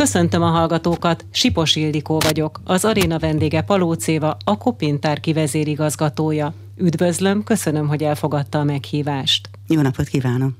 Köszöntöm a hallgatókat, Sipos Ildikó vagyok, az aréna vendége Palócéva, a Kopintár kivezérigazgatója. Üdvözlöm, köszönöm, hogy elfogadta a meghívást. Jó napot kívánok!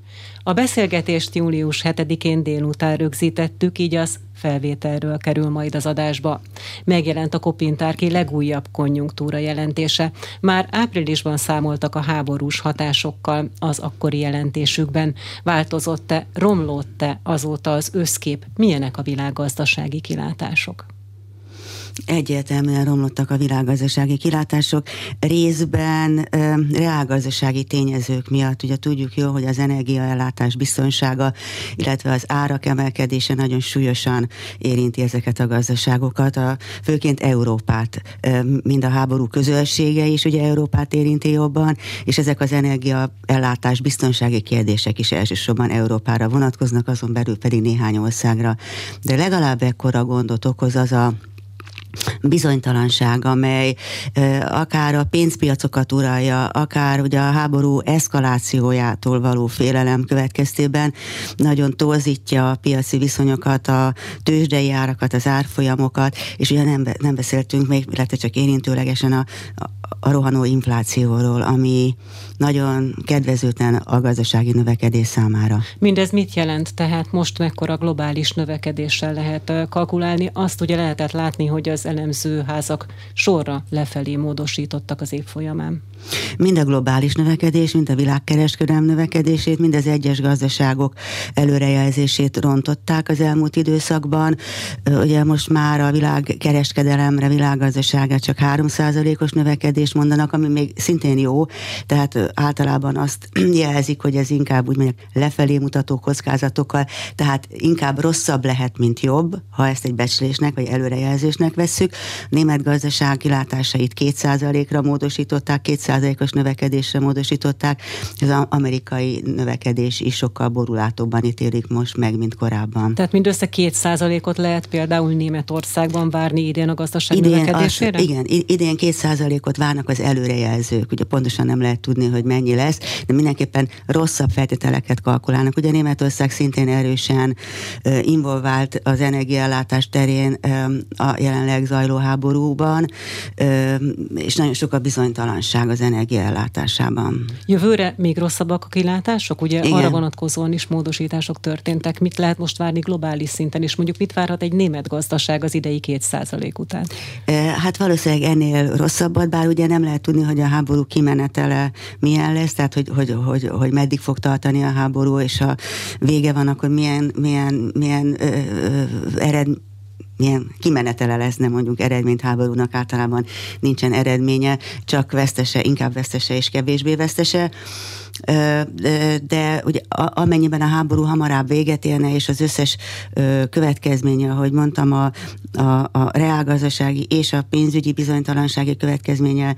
A beszélgetést július 7-én délután rögzítettük, így az felvételről kerül majd az adásba. Megjelent a Kopintárki legújabb konjunktúra jelentése. Már áprilisban számoltak a háborús hatásokkal az akkori jelentésükben. Változott-e, romlott-e azóta az összkép? Milyenek a világgazdasági kilátások? Egyértelműen romlottak a világgazdasági kilátások, részben reálgazdasági tényezők miatt. Ugye tudjuk jó, hogy az energiaellátás biztonsága, illetve az árak emelkedése nagyon súlyosan érinti ezeket a gazdaságokat, a, főként Európát, mind a háború közölsége is ugye Európát érinti jobban, és ezek az energiaellátás biztonsági kérdések is elsősorban Európára vonatkoznak, azon belül pedig néhány országra. De legalább ekkora gondot okoz az a bizonytalanság, amely akár a pénzpiacokat uralja, akár ugye a háború eszkalációjától való félelem következtében nagyon torzítja a piaci viszonyokat, a tőzsdei árakat, az árfolyamokat, és ugye nem, nem beszéltünk még, illetve csak érintőlegesen a, a, rohanó inflációról, ami nagyon kedvezőtlen a gazdasági növekedés számára. Mindez mit jelent? Tehát most mekkora globális növekedéssel lehet kalkulálni? Azt ugye lehetett látni, hogy az elemzőházak sorra lefelé módosítottak az év folyamán. Mind a globális növekedés, mind a világkereskedelem növekedését, mind az egyes gazdaságok előrejelzését rontották az elmúlt időszakban. Ugye most már a világkereskedelemre, világgazdaságra csak 3%-os növekedést mondanak, ami még szintén jó, tehát általában azt jelzik, hogy ez inkább úgy mondjuk lefelé mutató kockázatokkal, tehát inkább rosszabb lehet, mint jobb, ha ezt egy becslésnek vagy előrejelzésnek vesszük. A német gazdaság kilátásait 2%-ra módosították, 2%-os növekedésre módosították, az amerikai növekedés is sokkal borulátóbban ítélik most meg, mint korábban. Tehát mindössze 2%-ot lehet például Németországban várni idén a gazdaság idén növekedésére? Az, igen, idén 2%-ot várnak az előrejelzők. Ugye pontosan nem lehet tudni, hogy mennyi lesz, de mindenképpen rosszabb feltételeket kalkulálnak. Ugye Németország szintén erősen involvált az energiállátás terén a jelenleg zajló háborúban, és nagyon sok a bizonytalanság az energiaellátásában. Jövőre még rosszabbak a kilátások? Ugye Igen. arra vonatkozóan is módosítások történtek. Mit lehet most várni globális szinten, és mondjuk mit várhat egy német gazdaság az idei két százalék után? Hát valószínűleg ennél rosszabbat, bár ugye nem lehet tudni, hogy a háború kimenetele milyen lesz, tehát hogy, hogy, hogy, hogy meddig fog tartani a háború, és a vége van, akkor milyen, milyen, milyen ö, ö, ered, milyen kimenetele lesz, nem mondjuk eredményt háborúnak általában nincsen eredménye, csak vesztese, inkább vesztese és kevésbé vesztese de ugye amennyiben a háború hamarabb véget érne, és az összes következménye, ahogy mondtam, a, a, a reálgazdasági és a pénzügyi bizonytalansági következménye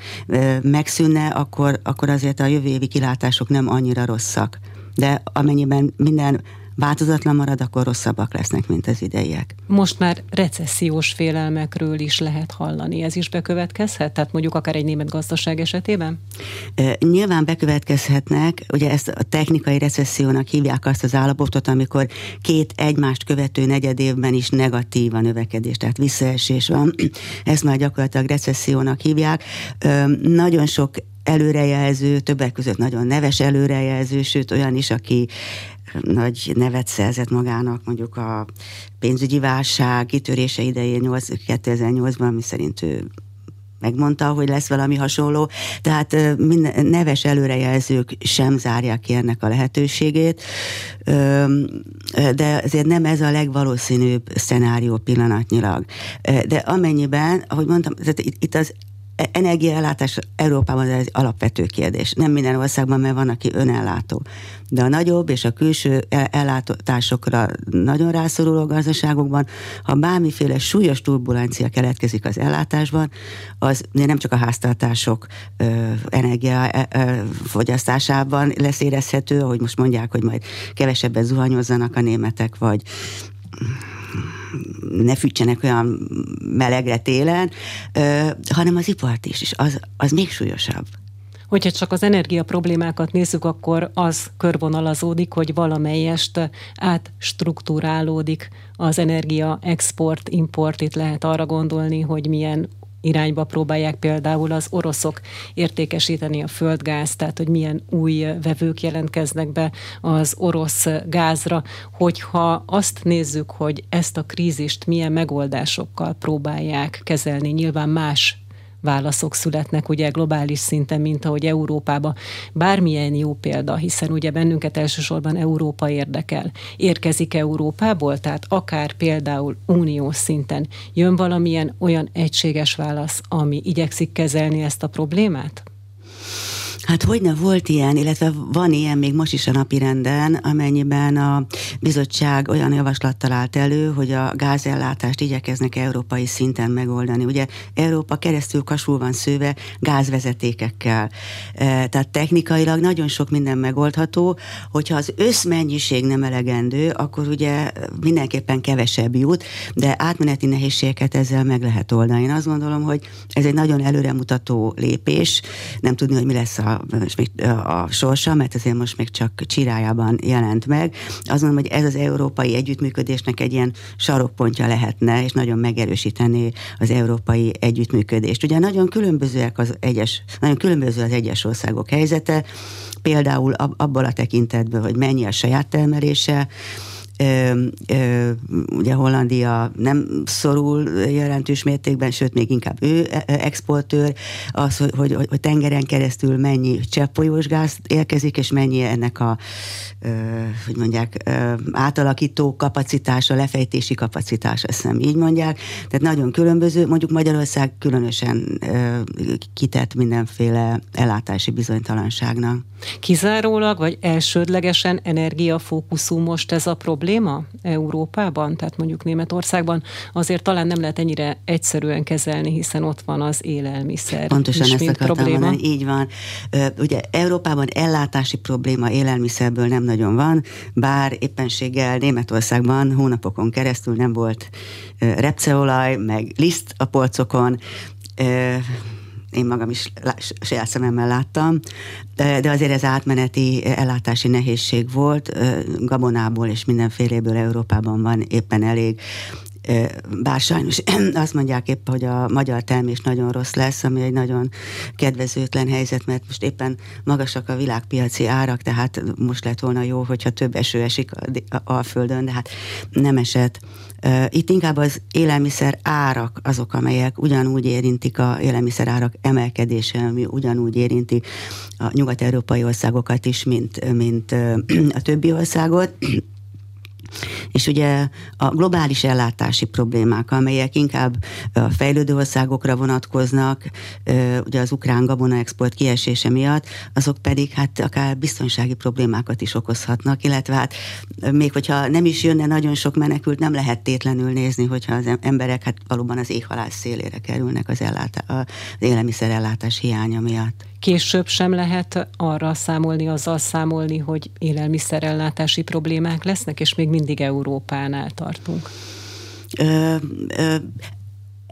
megszűnne, akkor, akkor azért a jövő évi kilátások nem annyira rosszak. De amennyiben minden változatlan marad, akkor rosszabbak lesznek, mint az idejek. Most már recessziós félelmekről is lehet hallani. Ez is bekövetkezhet? Tehát mondjuk akár egy német gazdaság esetében? E, nyilván bekövetkezhetnek, ugye ezt a technikai recessziónak hívják azt az állapotot, amikor két egymást követő negyed évben is negatív a növekedés, tehát visszaesés van. Ezt már gyakorlatilag recessziónak hívják. E, nagyon sok előrejelző, többek között nagyon neves előrejelző, sőt olyan is, aki nagy nevet szerzett magának mondjuk a pénzügyi válság kitörése idején 2008-ban, ami szerint ő megmondta, hogy lesz valami hasonló, tehát minden, neves előrejelzők sem zárják ki ennek a lehetőségét, de azért nem ez a legvalószínűbb szenárió pillanatnyilag. De amennyiben, ahogy mondtam, tehát itt az energiaellátás Európában ez egy alapvető kérdés. Nem minden országban, mert van, aki önellátó. De a nagyobb és a külső ellátásokra nagyon rászoruló gazdaságokban, ha bármiféle súlyos turbulencia keletkezik az ellátásban, az nem csak a háztartások energiafogyasztásában lesz érezhető, ahogy most mondják, hogy majd kevesebbet zuhanyozzanak a németek, vagy ne fűtsenek olyan melegre télen, hanem az ipart is, és az, az még súlyosabb. Hogyha csak az energia problémákat nézzük, akkor az körvonalazódik, hogy valamelyest átstruktúrálódik az energia export, import. Itt lehet arra gondolni, hogy milyen irányba próbálják például az oroszok értékesíteni a földgázt, tehát hogy milyen új vevők jelentkeznek be az orosz gázra, hogyha azt nézzük, hogy ezt a krízist milyen megoldásokkal próbálják kezelni, nyilván más válaszok születnek ugye globális szinten, mint ahogy Európában. Bármilyen jó példa, hiszen ugye bennünket elsősorban Európa érdekel. Érkezik Európából, tehát akár például uniós szinten jön valamilyen olyan egységes válasz, ami igyekszik kezelni ezt a problémát? Hát hogy ne volt ilyen, illetve van ilyen még most is a napi renden, amennyiben a bizottság olyan javaslattal állt elő, hogy a gázellátást igyekeznek európai szinten megoldani. Ugye Európa keresztül kasul van szőve gázvezetékekkel. E, tehát technikailag nagyon sok minden megoldható, hogyha az összmennyiség nem elegendő, akkor ugye mindenképpen kevesebb jut, de átmeneti nehézségeket ezzel meg lehet oldani. Én azt gondolom, hogy ez egy nagyon előremutató lépés, nem tudni, hogy mi lesz a még a sorsa, mert azért most még csak csirájában jelent meg. Azt mondom, hogy ez az európai együttműködésnek egy ilyen sarokpontja lehetne, és nagyon megerősíteni az európai együttműködést. Ugye nagyon különbözőek az egyes, nagyon különböző az egyes országok helyzete, például abból a tekintetből, hogy mennyi a saját termelése, ö, ö, ugye Hollandia nem szorul jelentős mértékben, sőt még inkább ő e, e, exportőr, az, hogy, hogy, hogy tengeren keresztül mennyi cseppfolyós gáz érkezik, és mennyi ennek a, ö, hogy mondják, ö, átalakító kapacitása, lefejtési kapacitása, azt hiszem így mondják. Tehát nagyon különböző, mondjuk Magyarország különösen ö, kitett mindenféle ellátási bizonytalanságnak. Kizárólag, vagy elsődlegesen energiafókuszú most ez a probléma Európában? Tehát mondjuk Németországban azért talán nem lehet ennyire egyszerűen kezelni, hiszen ott van az élelmiszer. Pontosan is, ezt akartam probléma. mondani, így van. Ugye Európában ellátási probléma élelmiszerből nem nagyon van, bár éppenséggel Németországban hónapokon keresztül nem volt repceolaj, meg liszt a polcokon, én magam is saját szememmel láttam, de, azért ez átmeneti ellátási nehézség volt, gabonából és mindenféléből Európában van éppen elég, bár sajnos azt mondják épp, hogy a magyar termés nagyon rossz lesz, ami egy nagyon kedvezőtlen helyzet, mert most éppen magasak a világpiaci árak, tehát most lett volna jó, hogyha több eső esik a, a, a földön, de hát nem esett. Itt inkább az élelmiszer árak azok, amelyek ugyanúgy érintik a élelmiszer árak emelkedése, ami ugyanúgy érinti a nyugat-európai országokat is, mint, mint a többi országot. És ugye a globális ellátási problémák, amelyek inkább a fejlődő országokra vonatkoznak, ugye az ukrán gabona export kiesése miatt, azok pedig hát akár biztonsági problémákat is okozhatnak, illetve hát még hogyha nem is jönne nagyon sok menekült, nem lehet tétlenül nézni, hogyha az emberek hát valóban az éhhalás szélére kerülnek az, ellátá- az élelmiszerellátás hiánya miatt később sem lehet arra számolni, azzal számolni, hogy élelmiszerellátási problémák lesznek, és még mindig Európánál tartunk? Ö,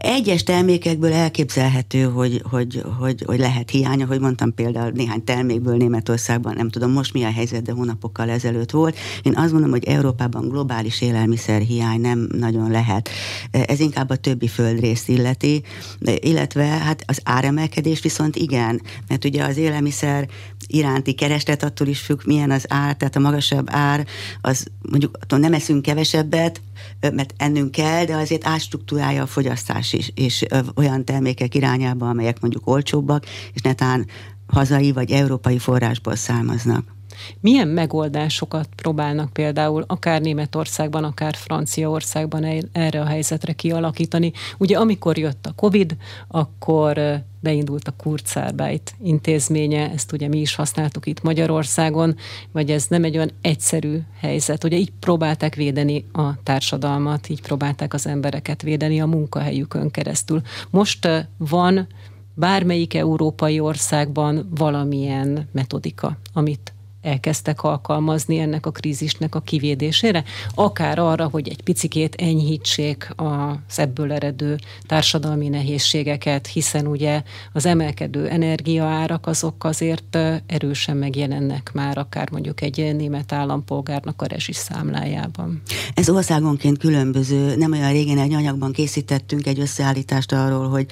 egyes termékekből elképzelhető, hogy, hogy, hogy, hogy lehet hiánya, hogy mondtam például néhány termékből Németországban, nem tudom most mi a helyzet, de hónapokkal ezelőtt volt. Én azt mondom, hogy Európában globális élelmiszer hiány nem nagyon lehet. Ez inkább a többi földrészt illeti, illetve hát az áremelkedés viszont igen, mert ugye az élelmiszer iránti kereslet attól is függ, milyen az ár, tehát a magasabb ár, az mondjuk attól nem eszünk kevesebbet, mert ennünk kell, de azért átstruktúrálja a fogyasztás is, és olyan termékek irányába, amelyek mondjuk olcsóbbak, és netán hazai vagy európai forrásból származnak. Milyen megoldásokat próbálnak például akár Németországban, akár Franciaországban erre a helyzetre kialakítani? Ugye amikor jött a Covid, akkor beindult a Kurzarbeit intézménye, ezt ugye mi is használtuk itt Magyarországon, vagy ez nem egy olyan egyszerű helyzet. Ugye így próbálták védeni a társadalmat, így próbálták az embereket védeni a munkahelyükön keresztül. Most van bármelyik európai országban valamilyen metodika, amit elkezdtek alkalmazni ennek a krízisnek a kivédésére, akár arra, hogy egy picikét enyhítsék az ebből eredő társadalmi nehézségeket, hiszen ugye az emelkedő energiaárak azok azért erősen megjelennek már akár mondjuk egy német állampolgárnak a rezsiszámlájában. Ez országonként különböző. Nem olyan régen egy anyagban készítettünk egy összeállítást arról, hogy,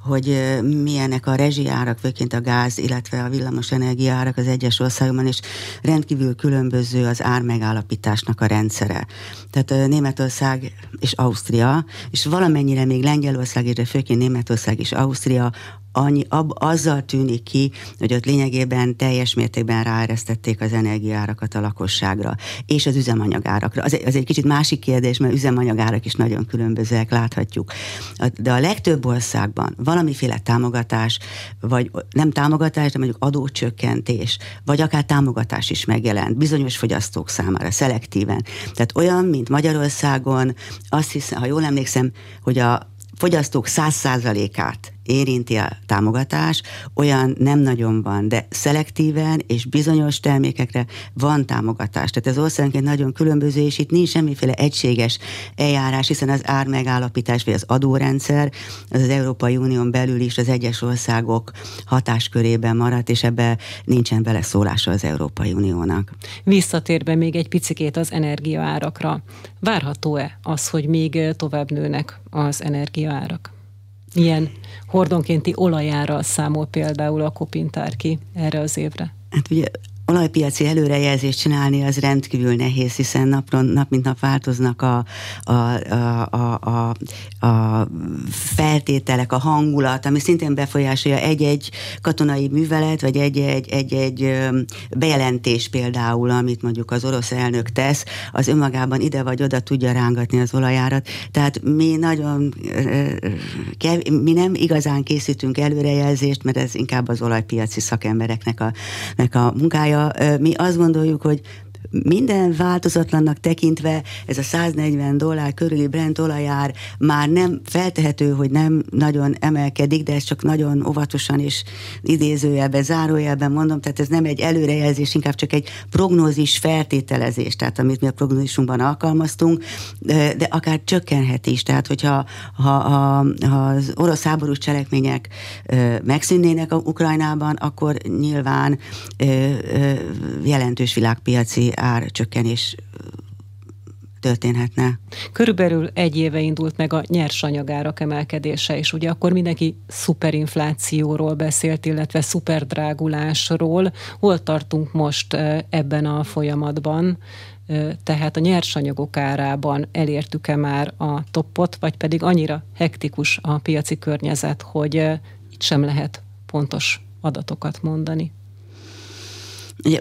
hogy milyenek a rezsiárak, főként a gáz, illetve a villamos energiaárak az egyes országban, és rendkívül különböző az ármegállapításnak a rendszere. Tehát Németország és Ausztria, és valamennyire még Lengyelország, és főként Németország és Ausztria annyi, ab, azzal tűnik ki, hogy ott lényegében teljes mértékben ráeresztették az energiárakat a lakosságra, és az üzemanyagárakra. Az, az egy kicsit másik kérdés, mert üzemanyagárak is nagyon különbözőek, láthatjuk. De a legtöbb országban valamiféle támogatás, vagy nem támogatás, de mondjuk adócsökkentés, vagy akár támogatás is megjelent bizonyos fogyasztók számára, szelektíven. Tehát olyan, mint Magyarországon, azt hiszem, ha jól emlékszem, hogy a fogyasztók száz százalékát érinti a támogatás, olyan nem nagyon van, de szelektíven és bizonyos termékekre van támogatás. Tehát ez országonként nagyon különböző, és itt nincs semmiféle egységes eljárás, hiszen az ár megállapítás vagy az adórendszer az az Európai Unión belül is az egyes országok hatáskörében maradt, és ebbe nincsen beleszólása az Európai Uniónak. Visszatérve még egy picikét az energiaárakra, várható-e az, hogy még tovább nőnek az energiaárak? Milyen hordonkénti olajára számol például a kopintár erre az évre? Hát ugye olajpiaci előrejelzést csinálni az rendkívül nehéz, hiszen napron, nap mint nap változnak a, a, a, a, a, a feltételek, a hangulat, ami szintén befolyásolja egy-egy katonai művelet, vagy egy-egy, egy-egy bejelentés például, amit mondjuk az orosz elnök tesz, az önmagában ide vagy oda tudja rángatni az olajárat. Tehát mi nagyon, mi nem igazán készítünk előrejelzést, mert ez inkább az olajpiaci szakembereknek a, a munkája, mi azt gondoljuk, hogy minden változatlannak tekintve ez a 140 dollár körüli Brent olajár már nem feltehető, hogy nem nagyon emelkedik, de ez csak nagyon óvatosan és idézőjelben, zárójelben mondom, tehát ez nem egy előrejelzés, inkább csak egy prognózis feltételezés, tehát amit mi a prognózisunkban alkalmaztunk, de akár csökkenhet is, tehát hogyha ha, ha, ha az orosz háborús cselekmények megszűnnének a Ukrajnában, akkor nyilván jelentős világpiaci árcsökkenés történhetne. Körülbelül egy éve indult meg a nyersanyagárak emelkedése, és ugye akkor mindenki szuperinflációról beszélt, illetve szuperdrágulásról. Hol tartunk most ebben a folyamatban? Tehát a nyersanyagok árában elértük-e már a toppot, vagy pedig annyira hektikus a piaci környezet, hogy itt sem lehet pontos adatokat mondani?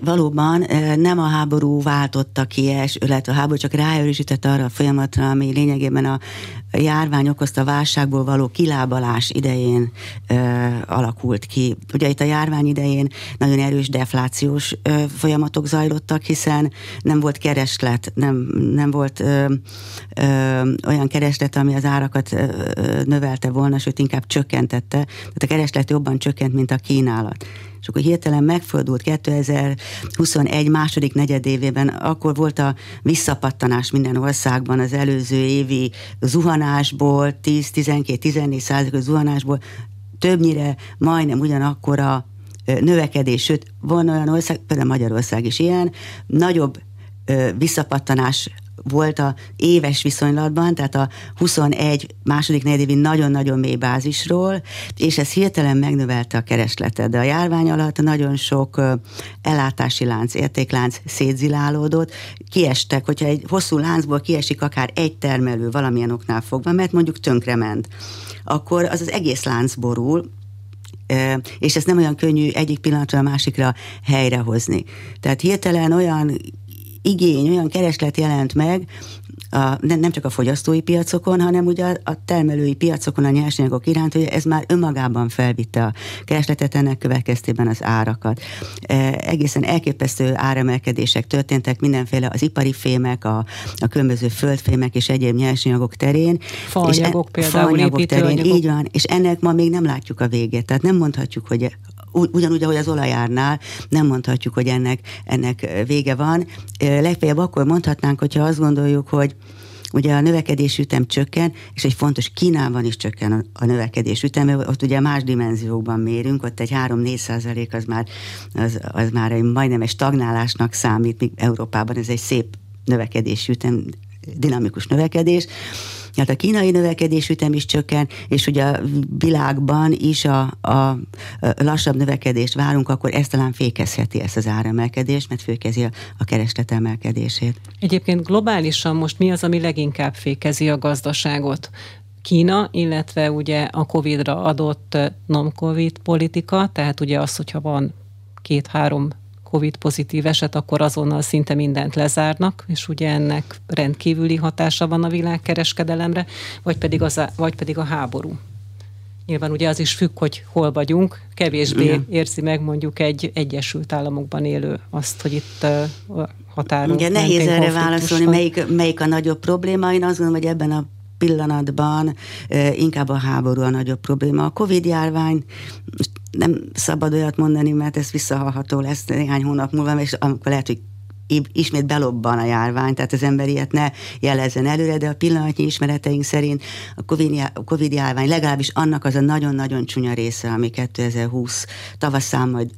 Valóban nem a háború váltotta ki, és, illetve a háború csak ráerősített arra a folyamatra, ami lényegében a járvány okozta válságból való kilábalás idején ö, alakult ki. Ugye itt a járvány idején nagyon erős deflációs ö, folyamatok zajlottak, hiszen nem volt kereslet, nem, nem volt ö, ö, olyan kereslet, ami az árakat ö, növelte volna, sőt inkább csökkentette. Tehát a kereslet jobban csökkent, mint a kínálat és akkor hirtelen megfordult 2021 második negyedévében, akkor volt a visszapattanás minden országban az előző évi zuhanásból, 10-12-14 százalékos zuhanásból, többnyire majdnem ugyanakkor a növekedés, sőt, van olyan ország, például Magyarország is ilyen, nagyobb visszapattanás volt a éves viszonylatban, tehát a 21 második negyedévi nagyon-nagyon mély bázisról, és ez hirtelen megnövelte a keresletet. De a járvány alatt nagyon sok ellátási lánc, értéklánc szétzilálódott, kiestek, hogyha egy hosszú láncból kiesik akár egy termelő valamilyen oknál fogva, mert mondjuk tönkrement, akkor az az egész lánc borul, és ezt nem olyan könnyű egyik pillanatra a másikra helyrehozni. Tehát hirtelen olyan igény, olyan kereslet jelent meg, a, nem, nem csak a fogyasztói piacokon, hanem ugye a termelői piacokon a nyersanyagok iránt, hogy ez már önmagában felvitte a keresletet, ennek következtében az árakat. E, egészen elképesztő áremelkedések történtek mindenféle az ipari fémek, a, a különböző földfémek és egyéb nyersanyagok terén. Faanyagok e, például, faanyagok terén, így van, és ennek ma még nem látjuk a végét. Tehát nem mondhatjuk, hogy ugyanúgy, ahogy az olajárnál, nem mondhatjuk, hogy ennek, ennek vége van. Legfeljebb akkor mondhatnánk, hogyha azt gondoljuk, hogy ugye a növekedés ütem csökken, és egy fontos Kínában is csökken a, növekedés ütem, ott ugye más dimenziókban mérünk, ott egy 3-4 százalék az már, az, az már egy, majdnem egy stagnálásnak számít, míg Európában ez egy szép növekedés ütem, dinamikus növekedés. Hát a kínai növekedés ütem is csökken, és ugye a világban is a, a lassabb növekedést várunk, akkor ez talán fékezheti ezt az áremelkedést, mert fékezi a, a kereslet emelkedését. Egyébként globálisan most mi az, ami leginkább fékezi a gazdaságot? Kína, illetve ugye a Covid-ra adott non-Covid politika, tehát ugye az, hogyha van két-három COVID pozitív eset, akkor azonnal szinte mindent lezárnak, és ugye ennek rendkívüli hatása van a világkereskedelemre, vagy pedig, az a, vagy pedig a háború. Nyilván ugye az is függ, hogy hol vagyunk, kevésbé Igen. érzi meg mondjuk egy Egyesült Államokban élő azt, hogy itt határon. Igen, nehéz erre válaszolni, melyik, melyik a nagyobb probléma. Én azt gondolom, hogy ebben a pillanatban inkább a háború a nagyobb probléma. A Covid járvány nem szabad olyat mondani, mert ez visszahallható lesz néhány hónap múlva, és amikor lehet, hogy ismét belobban a járvány, tehát az ember ilyet ne jelezzen előre, de a pillanatnyi ismereteink szerint a Covid járvány legalábbis annak az a nagyon-nagyon csúnya része, ami 2020 tavaszán, majd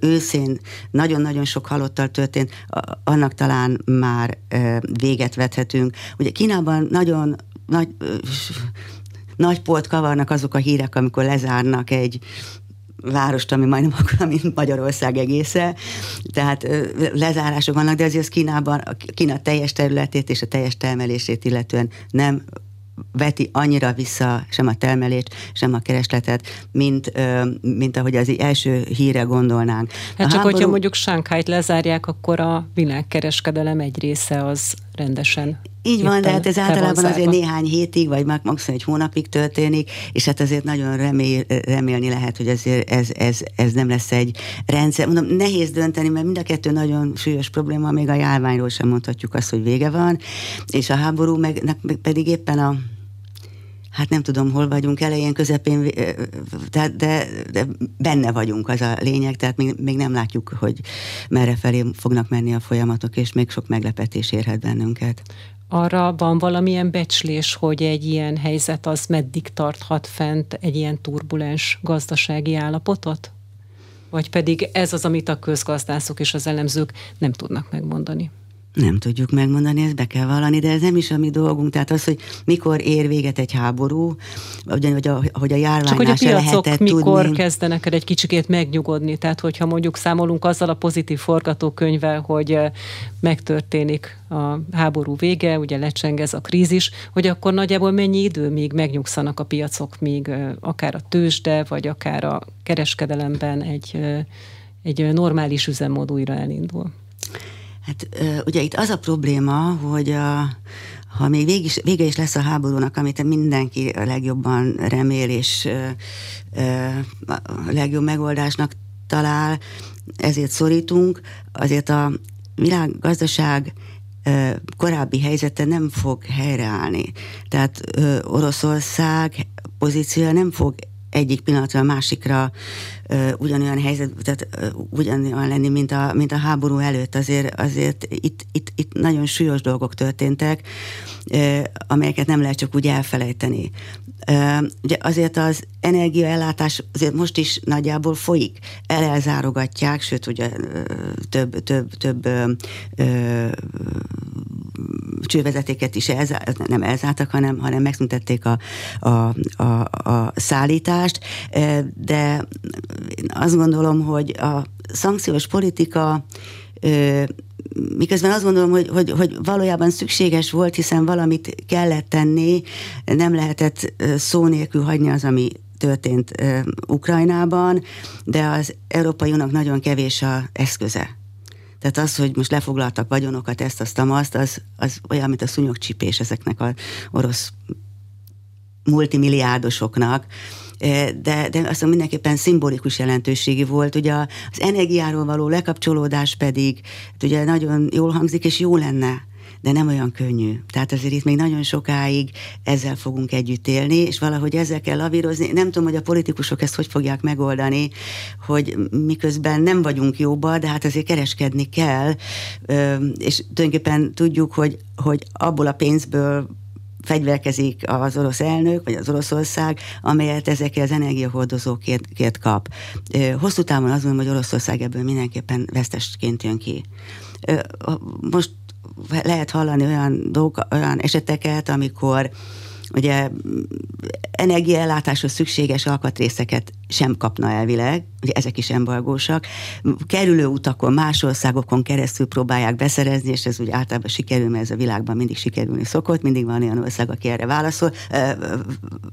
őszén nagyon-nagyon sok halottal történt, annak talán már véget vethetünk. Ugye Kínában nagyon nagy, nagy polt kavarnak azok a hírek, amikor lezárnak egy várost, ami majdnem akkor, mint Magyarország egésze. Tehát lezárások vannak, de azért Kínában, Kína teljes területét és a teljes termelését illetően nem veti annyira vissza sem a termelést, sem a keresletet, mint, mint ahogy az első híre gondolnánk. Hát a csak háború... hogyha mondjuk Sánkhájt lezárják, akkor a világkereskedelem egy része az rendesen így van, de hát ez általában azért néhány hétig, vagy maximum egy hónapig történik, és hát azért nagyon remél, remélni lehet, hogy azért ez, ez, ez nem lesz egy rendszer. Mondom, nehéz dönteni, mert mind a kettő nagyon súlyos probléma, még a járványról sem mondhatjuk azt, hogy vége van, és a háború meg, meg pedig éppen a hát nem tudom, hol vagyunk, elején, közepén, de, de, de benne vagyunk, az a lényeg, tehát még, még nem látjuk, hogy merre felé fognak menni a folyamatok, és még sok meglepetés érhet bennünket arra van valamilyen becslés, hogy egy ilyen helyzet az meddig tarthat fent egy ilyen turbulens gazdasági állapotot? Vagy pedig ez az, amit a közgazdászok és az elemzők nem tudnak megmondani? Nem tudjuk megmondani, ezt be kell vallani, de ez nem is a mi dolgunk. Tehát az, hogy mikor ér véget egy háború, ugyanúgy, a, hogy a járványnál Csak hogy a piacok mikor tudni. kezdenek el egy kicsikét megnyugodni. Tehát, hogyha mondjuk számolunk azzal a pozitív forgatókönyvvel, hogy megtörténik a háború vége, ugye lecseng ez a krízis, hogy akkor nagyjából mennyi idő, míg megnyugszanak a piacok, míg eh, akár a tőzsde, vagy akár a kereskedelemben egy, egy normális üzemmód újra elindul. Hát ugye itt az a probléma, hogy a, ha még vég is, vége is lesz a háborúnak, amit mindenki a legjobban remél, és a legjobb megoldásnak talál, ezért szorítunk, azért a világgazdaság korábbi helyzete nem fog helyreállni. Tehát Oroszország pozíciója nem fog egyik pillanatra a másikra ugyanolyan helyzet, tehát ugyanolyan lenni, mint a, mint a háború előtt. Azért, azért itt, itt, itt nagyon súlyos dolgok történtek, amelyeket nem lehet csak úgy elfelejteni. Ugye azért az energiaellátás azért most is nagyjából folyik. El elzárogatják, sőt ugye több, több, több ö, csővezetéket is elzár, nem elzártak, hanem, hanem megszüntették a, a, a, a szállítást, de azt gondolom, hogy a szankciós politika miközben azt gondolom, hogy, hogy, hogy valójában szükséges volt, hiszen valamit kellett tenni, nem lehetett szó nélkül hagyni az, ami történt Ukrajnában, de az Európai Uniónak nagyon kevés a eszköze. Tehát az, hogy most lefoglaltak vagyonokat, ezt, azt, azt, az, az olyan, mint a szúnyogcsipés ezeknek az orosz multimilliárdosoknak, de, de azt mindenképpen szimbolikus jelentőségi volt. Ugye az energiáról való lekapcsolódás pedig hát ugye nagyon jól hangzik, és jó lenne, de nem olyan könnyű. Tehát azért itt még nagyon sokáig ezzel fogunk együtt élni, és valahogy ezzel kell lavírozni. Nem tudom, hogy a politikusok ezt hogy fogják megoldani, hogy miközben nem vagyunk jóba, de hát azért kereskedni kell, és tulajdonképpen tudjuk, hogy, hogy abból a pénzből fegyverkezik az orosz elnök, vagy az Oroszország, amelyet ezekért az energiahordozókért kap. Hosszú távon azt mondom, hogy Oroszország ebből mindenképpen vesztesként jön ki. Most lehet hallani olyan, dolg, olyan eseteket, amikor ugye energiaellátáshoz szükséges alkatrészeket sem kapna elvileg, ugye ezek is embargósak. Kerülő utakon, más országokon keresztül próbálják beszerezni, és ez úgy általában sikerül, mert ez a világban mindig sikerülni szokott, mindig van olyan ország, aki erre válaszol,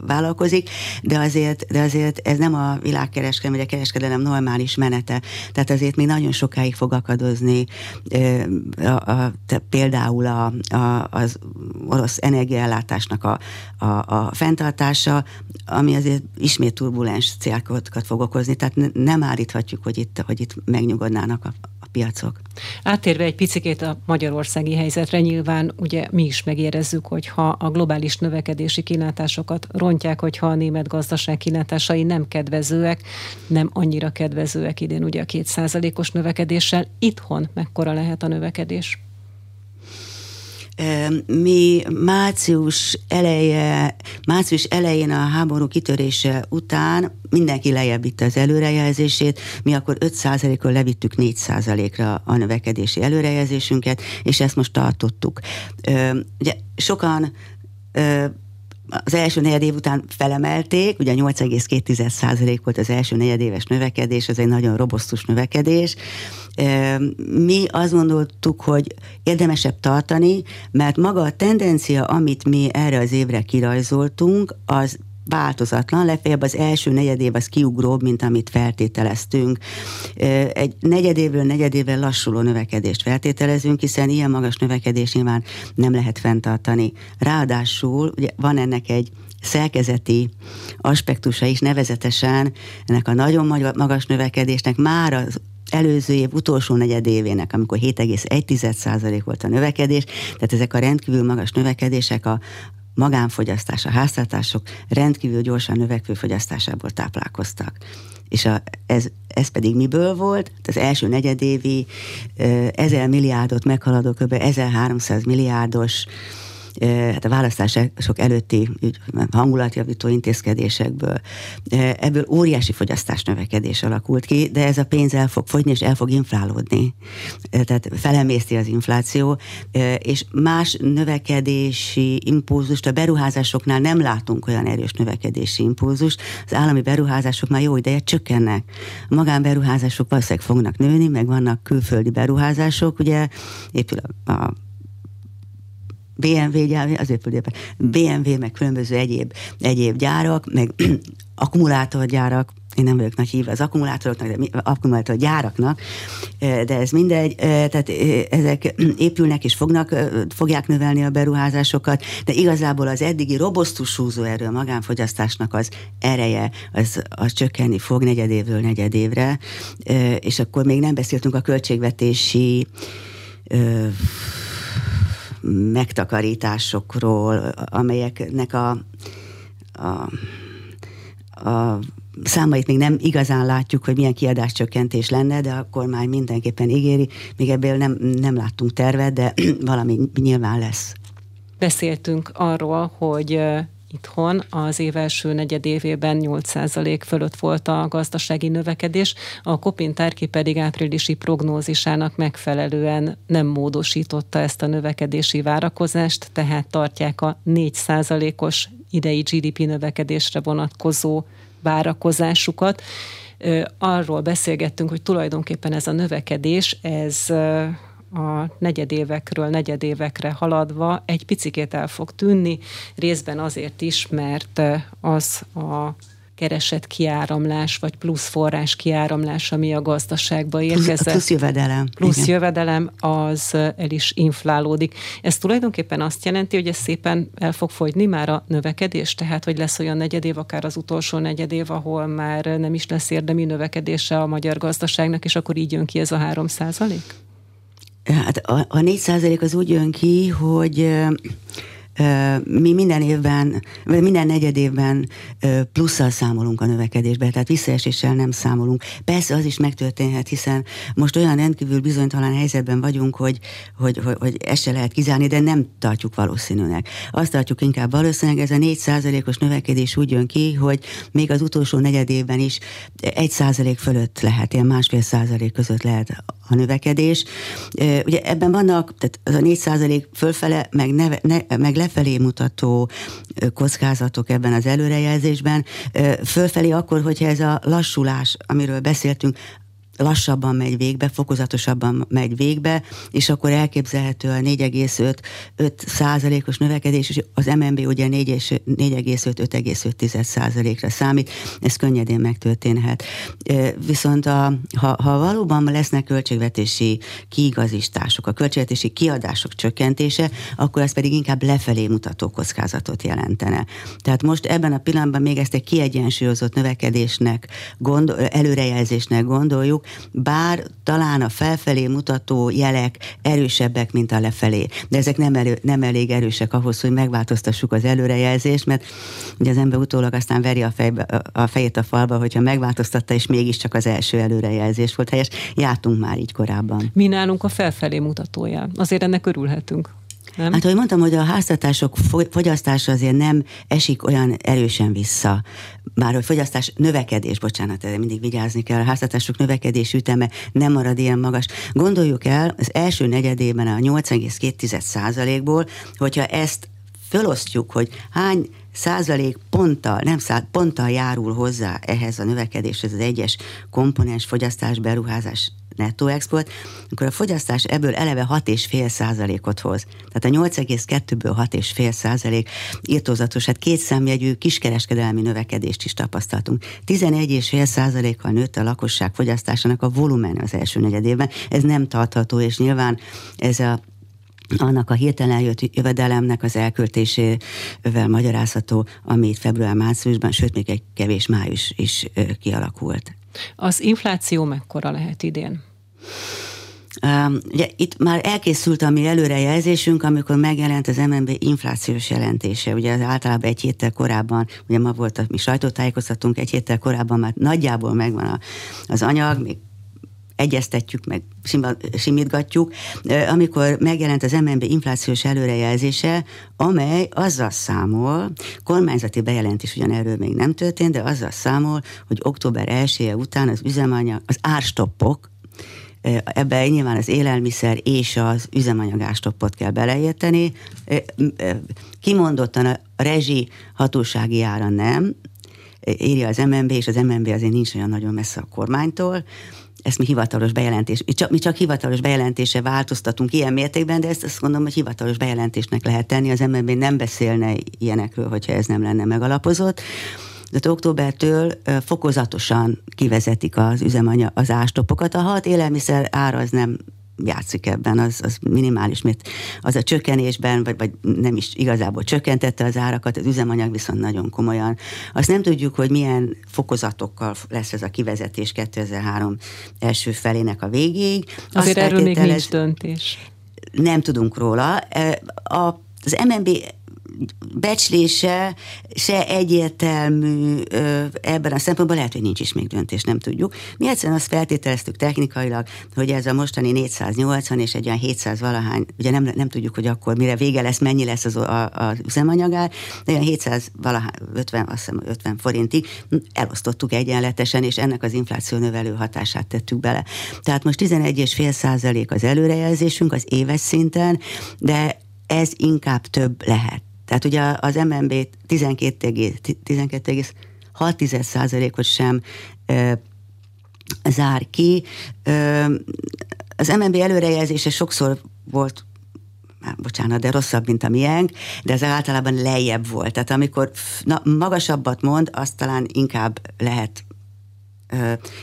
vállalkozik, de azért, de azért ez nem a világkereskedelem, vagy a kereskedelem normális menete. Tehát azért még nagyon sokáig fog akadozni a, a, például a, a, az orosz energiaellátásnak a, a, a fenntartása, ami azért ismét turbulens célokat fog okozni, tehát nem állíthatjuk, hogy itt, hogy itt megnyugodnának a, a piacok. Átérve egy picit a magyarországi helyzetre, nyilván ugye mi is megérezzük, hogyha a globális növekedési kilátásokat rontják, hogyha a német gazdaság kilátásai nem kedvezőek, nem annyira kedvezőek idén ugye a kétszázalékos növekedéssel. Itthon mekkora lehet a növekedés? Mi március eleje, március elején a háború kitörése után mindenki lejjebb vitte az előrejelzését, mi akkor 5%-ról levittük 4%-ra a növekedési előrejelzésünket, és ezt most tartottuk. Ugye sokan az első negyed év után felemelték, ugye 8,2% volt az első negyedéves növekedés, ez egy nagyon robosztus növekedés. Mi azt gondoltuk, hogy érdemesebb tartani, mert maga a tendencia, amit mi erre az évre kirajzoltunk, az változatlan, legfeljebb az első negyedév az kiugróbb, mint amit feltételeztünk. Egy negyedévről negyedévvel lassuló növekedést feltételezünk, hiszen ilyen magas növekedés nyilván nem lehet fenntartani. Ráadásul ugye van ennek egy szerkezeti aspektusa is, nevezetesen ennek a nagyon magas növekedésnek már az előző év utolsó negyedévének, amikor 7,1% volt a növekedés, tehát ezek a rendkívül magas növekedések a magánfogyasztás, a háztartások rendkívül gyorsan növekvő fogyasztásából táplálkoztak. És a, ez, ez pedig miből volt? Az első negyedévi 1000 milliárdot meghaladó kb. 1300 milliárdos hát a választások előtti hangulatjavító intézkedésekből. Ebből óriási fogyasztás növekedés alakult ki, de ez a pénz el fog fogyni, és el fog inflálódni. Tehát felemészti az infláció, és más növekedési impulzust a beruházásoknál nem látunk olyan erős növekedési impulzust. Az állami beruházások már jó ideje csökkennek. A magánberuházások valószínűleg fognak nőni, meg vannak külföldi beruházások, ugye épül a, a BMW gyár, azért fölében, BMW, meg különböző egyéb, egyéb gyárak, meg akkumulátorgyárak, én nem vagyok nagy híve az akkumulátoroknak, de akkumulátorgyáraknak, de ez mindegy, tehát ezek épülnek és fognak, fogják növelni a beruházásokat, de igazából az eddigi robosztus húzóerő a magánfogyasztásnak az ereje, az, az csökkenni fog negyedévről negyedévre, és akkor még nem beszéltünk a költségvetési megtakarításokról, amelyeknek a, a, a számait még nem igazán látjuk, hogy milyen kiadáscsökkentés lenne, de a kormány mindenképpen ígéri. Még ebből nem, nem láttunk tervet, de valami nyilván lesz. Beszéltünk arról, hogy itthon az év első negyedévében 8% fölött volt a gazdasági növekedés, a Kopintárki pedig áprilisi prognózisának megfelelően nem módosította ezt a növekedési várakozást, tehát tartják a 4%-os idei GDP növekedésre vonatkozó várakozásukat. Arról beszélgettünk, hogy tulajdonképpen ez a növekedés, ez a negyedévekről negyedévekre haladva egy picikét el fog tűnni, részben azért is, mert az a keresett kiáramlás, vagy plusz forrás kiáramlás, ami a gazdaságba érkezett. Plusz jövedelem. Plusz Igen. jövedelem, az el is inflálódik. Ez tulajdonképpen azt jelenti, hogy ez szépen el fog fogyni már a növekedés, tehát hogy lesz olyan negyedév, akár az utolsó negyedév, ahol már nem is lesz érdemi növekedése a magyar gazdaságnak, és akkor így jön ki ez a három százalék? Hát a, a 4% az úgy jön ki, hogy mi minden évben, vagy minden negyed évben plusszal számolunk a növekedésbe, tehát visszaeséssel nem számolunk. Persze az is megtörténhet, hiszen most olyan rendkívül bizonytalan helyzetben vagyunk, hogy, hogy, hogy, hogy ezt se lehet kizárni, de nem tartjuk valószínűnek. Azt tartjuk inkább valószínűleg, ez a 4 os növekedés úgy jön ki, hogy még az utolsó negyed évben is 1 százalék fölött lehet, ilyen másfél százalék között lehet a növekedés. Ugye ebben vannak, tehát az a 4 százalék fölfele, meg, neve, ne, meg lefelé mutató kockázatok ebben az előrejelzésben. Fölfelé akkor, hogyha ez a lassulás, amiről beszéltünk, lassabban megy végbe, fokozatosabban megy végbe, és akkor elképzelhető a 4,5 százalékos növekedés, és az MNB ugye 4,5-5,5 százalékra számít, ez könnyedén megtörténhet. Viszont a, ha, ha valóban lesznek költségvetési kiigazítások, a költségvetési kiadások csökkentése, akkor az pedig inkább lefelé mutató kockázatot jelentene. Tehát most ebben a pillanatban még ezt egy kiegyensúlyozott növekedésnek, gondol, előrejelzésnek gondoljuk, bár talán a felfelé mutató jelek erősebbek, mint a lefelé. De ezek nem, elő, nem elég erősek ahhoz, hogy megváltoztassuk az előrejelzést, mert ugye az ember utólag aztán veri a, fejbe, a fejét a falba, hogyha megváltoztatta, és mégiscsak az első előrejelzés volt helyes. Jártunk már így korábban. Mi nálunk a felfelé mutatója. Azért ennek örülhetünk. Nem? Hát, ahogy mondtam, hogy a háztartások fogyasztása azért nem esik olyan erősen vissza. Már a fogyasztás növekedés, bocsánat, erre mindig vigyázni kell, a háztartások növekedés üteme nem marad ilyen magas. Gondoljuk el, az első negyedében a 8,2 százalékból, hogyha ezt fölosztjuk, hogy hány százalék ponttal, nem száz, ponttal járul hozzá ehhez a növekedéshez az egyes komponens fogyasztás, beruházás nettó export, akkor a fogyasztás ebből eleve 6,5 százalékot hoz. Tehát a 8,2-ből 6,5 százalék írtózatos, hát két számjegyű kiskereskedelmi növekedést is tapasztaltunk. 11,5 százalékkal nőtt a lakosság fogyasztásának a volumen az első negyedében. Ez nem tartható, és nyilván ez a annak a hirtelen jött jövedelemnek az elköltésével magyarázható, amit február-márciusban, sőt még egy kevés május is kialakult. Az infláció mekkora lehet idén? Um, ugye itt már elkészült a mi előrejelzésünk, amikor megjelent az MNB inflációs jelentése. Ugye az általában egy héttel korábban, ugye ma volt a mi sajtótájékoztatunk, egy héttel korábban már nagyjából megvan a, az anyag, még egyeztetjük, meg simítgatjuk, amikor megjelent az MNB inflációs előrejelzése, amely azzal számol, kormányzati bejelentés ugyan erről még nem történt, de azzal számol, hogy október 1 -e után az üzemanyag, az árstoppok, ebbe nyilván az élelmiszer és az üzemanyagástoppot kell beleérteni. Kimondottan a rezsi hatósági ára nem, írja az MNB, és az MNB azért nincs olyan nagyon messze a kormánytól, ezt mi hivatalos bejelentés, mi csak, mi csak hivatalos bejelentése változtatunk ilyen mértékben, de ezt azt gondolom, hogy hivatalos bejelentésnek lehet tenni, az MNB nem beszélne ilyenekről, hogyha ez nem lenne megalapozott. De októbertől fokozatosan kivezetik az üzemanya, az ástopokat. A hat élelmiszer ára az nem játszik ebben, az, az minimális, mert az a csökkenésben, vagy, vagy nem is igazából csökkentette az árakat, az üzemanyag viszont nagyon komolyan. Azt nem tudjuk, hogy milyen fokozatokkal lesz ez a kivezetés 2003 első felének a végéig. Azért Azt erről még nincs döntés. Nem tudunk róla. A, az MNB becslése se egyértelmű ebben a szempontból, lehet, hogy nincs is még döntés, nem tudjuk. Mi egyszerűen azt feltételeztük technikailag, hogy ez a mostani 480 és egy olyan 700 valahány, ugye nem, nem tudjuk, hogy akkor mire vége lesz, mennyi lesz az a, a üzemanyagár, de olyan 700 valahány, 50, azt hiszem 50 forintig elosztottuk egyenletesen, és ennek az infláció növelő hatását tettük bele. Tehát most 11,5 százalék az előrejelzésünk az éves szinten, de ez inkább több lehet. Tehát ugye az MNB 12,6 százalékot sem ö, zár ki. Ö, az MNB előrejelzése sokszor volt már bocsánat, de rosszabb, mint a miénk, de ez általában lejjebb volt. Tehát amikor na, magasabbat mond, azt talán inkább lehet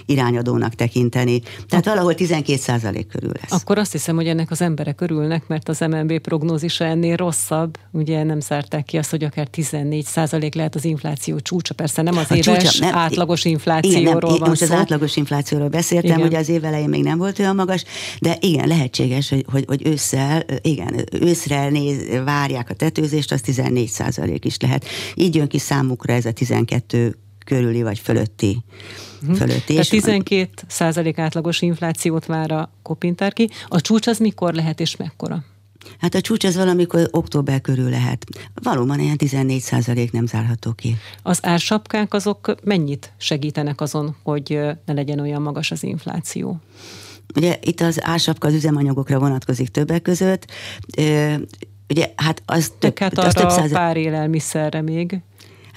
irányadónak tekinteni. Tehát valahol 12 százalék körül lesz. Akkor azt hiszem, hogy ennek az emberek örülnek, mert az MNB prognózisa ennél rosszabb. Ugye nem zárták ki azt, hogy akár 14 százalék lehet az infláció csúcsa. Persze nem az a éves csúcsa, nem, átlagos inflációról igen, nem, van most szó. az átlagos inflációról beszéltem, igen. hogy az év elején még nem volt olyan magas, de igen, lehetséges, hogy, hogy, hogy ősszel, igen, őszre néz, várják a tetőzést, az 14 százalék is lehet. Így jön ki számukra ez a 12 körüli vagy fölötti. Uh-huh. fölötti Tehát 12 százalék átlagos inflációt vár a kopintár ki. A csúcs az mikor lehet és mekkora? Hát a csúcs az valamikor október körül lehet. Valóban ilyen 14 százalék nem zárható ki. Az ársapkák azok mennyit segítenek azon, hogy ne legyen olyan magas az infláció? Ugye itt az ársapka az üzemanyagokra vonatkozik többek között. Ugye hát az több, hát az több száz... pár élelmiszerre még.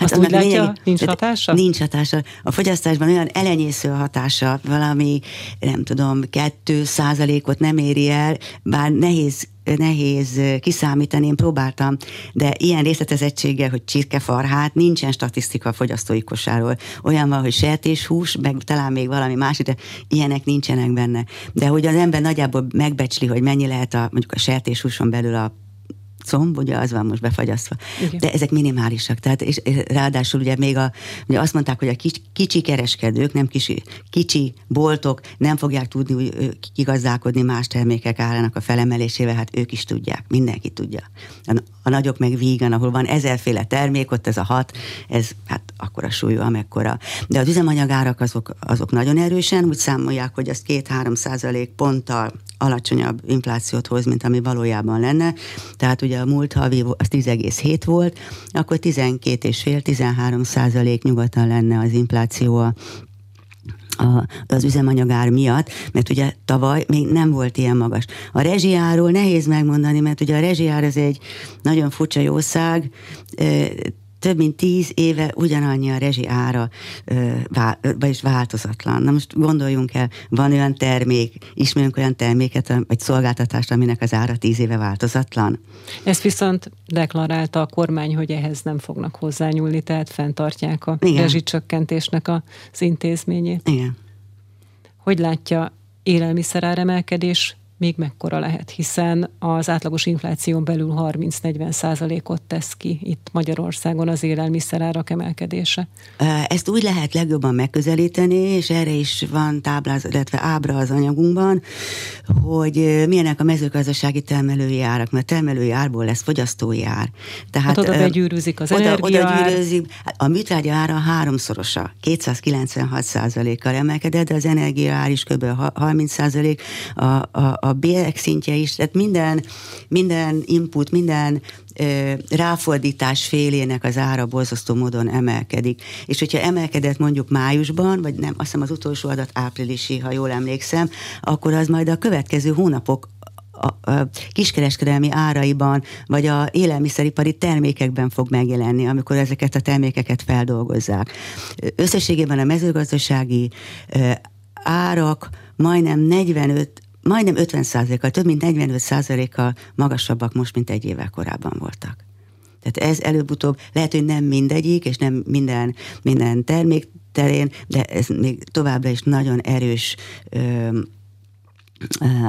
Hát Azt úgy látja, lényeg, nincs hatása? Nincs hatása. A fogyasztásban olyan elenyésző a hatása, valami, nem tudom, kettő százalékot nem éri el, bár nehéz nehéz kiszámítani, én próbáltam, de ilyen részletezettséggel, hogy csirkefarhát, nincsen statisztika a fogyasztói kosáról. Olyan van, hogy sertéshús, meg talán még valami más, de ilyenek nincsenek benne. De hogy az ember nagyjából megbecsli, hogy mennyi lehet a, mondjuk a sertéshúson belül a comb, ugye az van most befagyasztva. Igen. De ezek minimálisak. Tehát, és ráadásul ugye még a, ugye azt mondták, hogy a kicsi, kicsi kereskedők, nem kicsi, kicsi boltok nem fogják tudni úgy kigazdálkodni más termékek árának a felemelésével, hát ők is tudják, mindenki tudja. A, a nagyok meg vígan, ahol van ezerféle termék, ott ez a hat, ez hát akkora súlyú, amekkora. De az üzemanyagárak azok, azok nagyon erősen, úgy számolják, hogy az 2-3 százalék ponttal alacsonyabb inflációt hoz, mint ami valójában lenne. Tehát ugye a múlt havi az 10,7 volt, akkor 12,5-13 százalék nyugodtan lenne az infláció a a, az üzemanyagár miatt, mert ugye tavaly még nem volt ilyen magas. A rezsiáról nehéz megmondani, mert ugye a rezsiár az egy nagyon furcsa jószág, több mint tíz éve ugyanannyi a rezsi ára, vagyis változatlan. Na most gondoljunk el, van olyan termék, ismerünk olyan terméket, vagy szolgáltatást, aminek az ára tíz éve változatlan. Ezt viszont deklarálta a kormány, hogy ehhez nem fognak hozzányúlni, tehát fenntartják a Igen. rezsicsökkentésnek az intézményét. Igen. Hogy látja élelmiszeráremelkedés még mekkora lehet, hiszen az átlagos infláción belül 30-40 százalékot tesz ki itt Magyarországon az élelmiszerárak emelkedése. Ezt úgy lehet legjobban megközelíteni, és erre is van táblázat, illetve ábra az anyagunkban, hogy milyenek a mezőgazdasági termelői árak, mert termelői árból lesz fogyasztói ár. Tehát hát oda begyűrűzik az oda, oda gyűrűzik, a műtrágya ára háromszorosa, 296 százalékkal emelkedett, de az energiaár is kb. 30 százalék, a, a, a a bérek szintje is, tehát minden, minden input, minden ö, ráfordítás félének az ára borzasztó módon emelkedik. És hogyha emelkedett mondjuk májusban, vagy nem, azt hiszem az utolsó adat áprilisi, ha jól emlékszem, akkor az majd a következő hónapok a, a kiskereskedelmi áraiban, vagy a élelmiszeripari termékekben fog megjelenni, amikor ezeket a termékeket feldolgozzák. Összességében a mezőgazdasági árak majdnem 45 majdnem 50%-kal, több mint 45%-kal magasabbak most, mint egy évvel korábban voltak. Tehát ez előbb-utóbb lehet, hogy nem mindegyik, és nem minden, minden termék terén, de ez még továbbra is nagyon erős ö,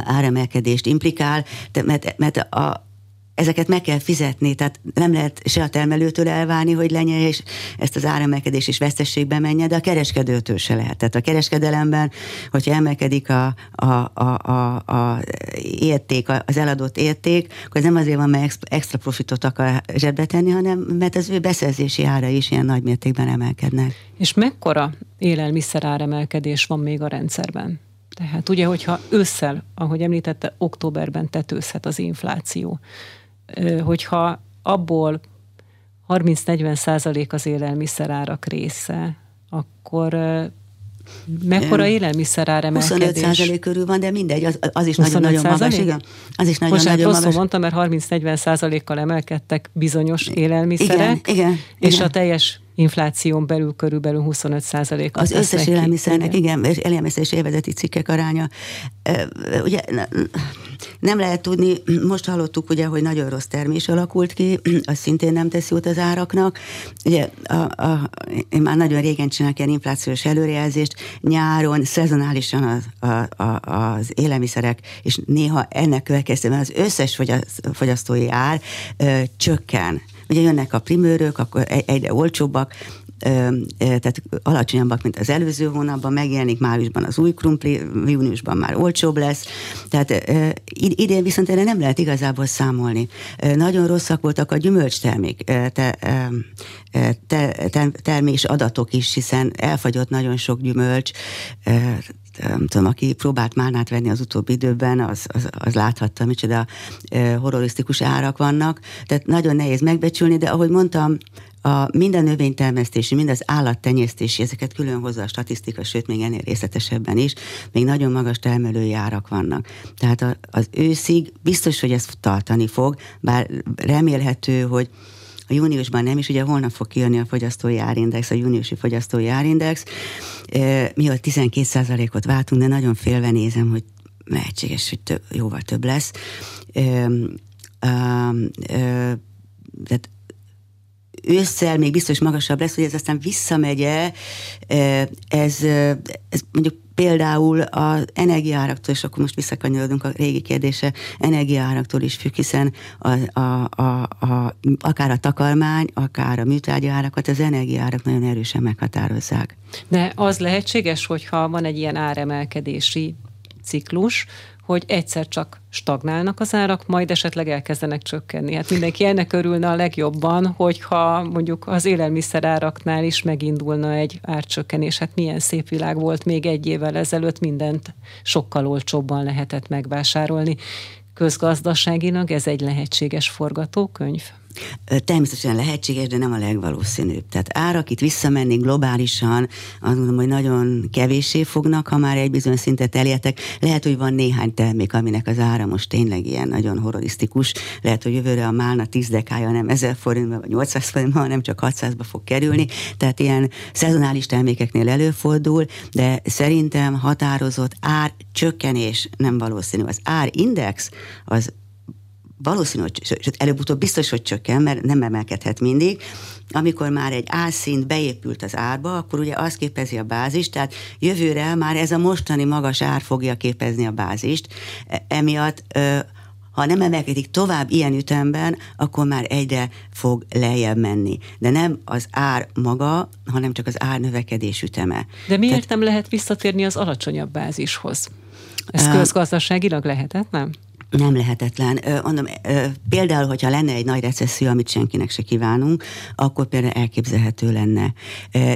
áremelkedést implikál, mert, mert a, ezeket meg kell fizetni, tehát nem lehet se a termelőtől elválni, hogy lenyelje, és ezt az áremelkedés is vesztességbe menjen, de a kereskedőtől se lehet. Tehát a kereskedelemben, hogyha emelkedik a, a, a, a, a érték, az eladott érték, akkor ez nem azért van, mert extra profitot akar zsebbe tenni, hanem mert az ő beszerzési ára is ilyen nagy mértékben emelkednek. És mekkora élelmiszer áremelkedés van még a rendszerben? Tehát ugye, hogyha ősszel, ahogy említette, októberben tetőzhet az infláció, hogyha abból 30-40 százalék az élelmiszerárak része, akkor mekkora élelmiszerár emelkedés? 25 százalék körül van, de mindegy, az, az is nagyon-nagyon magas, igen. Az is nagyon, Most nagyon magas. mondtam, mert 30-40 százalékkal emelkedtek bizonyos élelmiszerek, igen, igen, és igen. a teljes infláción belül körülbelül 25 százalék. Az összes élelmiszernek, igen, és élelmiszer és élvezeti cikkek aránya. Ugye nem lehet tudni, most hallottuk ugye, hogy nagyon rossz termés alakult ki, az szintén nem tesz jót az áraknak. Ugye a, a, én már nagyon régen csinálok ilyen inflációs előrejelzést, nyáron szezonálisan az, a, a, az élelmiszerek, és néha ennek következtében az összes fogyasztói ár ö, csökken. Ugye jönnek a primőrök, akkor egyre olcsóbbak, tehát alacsonyabbak, mint az előző hónapban, megjelenik májusban az új krumpli, júniusban már olcsóbb lesz. Tehát idén viszont erre nem lehet igazából számolni. Nagyon rosszak voltak a gyümölcstermék te, te, te, termés adatok is, hiszen elfagyott nagyon sok gyümölcs, nem tudom, aki próbált málnát venni az utóbbi időben, az, az, az láthatta, micsoda horrorisztikus árak vannak. Tehát nagyon nehéz megbecsülni, de ahogy mondtam, a minden növénytermesztési, mind az állattenyésztési, ezeket külön hozza a statisztika, sőt, még ennél részletesebben is, még nagyon magas termelői árak vannak. Tehát az őszig biztos, hogy ez tartani fog, bár remélhető, hogy a júniusban nem, és ugye holnap fog kijönni a fogyasztói árindex, a júniusi fogyasztói árindex. Mi a 12%-ot váltunk, de nagyon félve nézem, hogy lehetséges, hogy több, jóval több lesz. Tehát ősszel még biztos magasabb lesz, hogy ez aztán visszamegye, ez, ez mondjuk például az energiáraktól, és akkor most visszakanyarodunk a régi kérdése, energiáraktól is függ, hiszen a, a, a, a, akár a takarmány, akár a műtrágya árakat az energiárak nagyon erősen meghatározzák. De az lehetséges, hogyha van egy ilyen áremelkedési ciklus, hogy egyszer csak stagnálnak az árak, majd esetleg elkezdenek csökkenni. Hát mindenki ennek örülne a legjobban, hogyha mondjuk az élelmiszeráraknál is megindulna egy árcsökkenés. Hát milyen szép világ volt még egy évvel ezelőtt, mindent sokkal olcsóbban lehetett megvásárolni. Közgazdaságilag ez egy lehetséges forgatókönyv? Természetesen lehetséges, de nem a legvalószínűbb. Tehát árak itt visszamenni globálisan, azt mondom, hogy nagyon kevéssé fognak, ha már egy bizonyos szintet elértek. Lehet, hogy van néhány termék, aminek az ára most tényleg ilyen nagyon horrorisztikus. Lehet, hogy jövőre a málna 10 dekája nem 1000 forintba, vagy 800 forintba, hanem csak 600-ba fog kerülni. Tehát ilyen szezonális termékeknél előfordul, de szerintem határozott ár csökkenés nem valószínű. Az árindex az valószínű, hogy sőt, előbb-utóbb biztos, hogy csökken, mert nem emelkedhet mindig. Amikor már egy álszint beépült az árba, akkor ugye az képezi a bázist, tehát jövőre már ez a mostani magas ár fogja képezni a bázist. E, emiatt ha nem emelkedik tovább ilyen ütemben, akkor már egyre fog lejjebb menni. De nem az ár maga, hanem csak az ár növekedés üteme. De miért Tehát, nem lehet visszatérni az alacsonyabb bázishoz? Ez közgazdaságilag lehetett, nem? Nem lehetetlen. Mondom, például, hogyha lenne egy nagy recesszió, amit senkinek se kívánunk, akkor például elképzelhető lenne.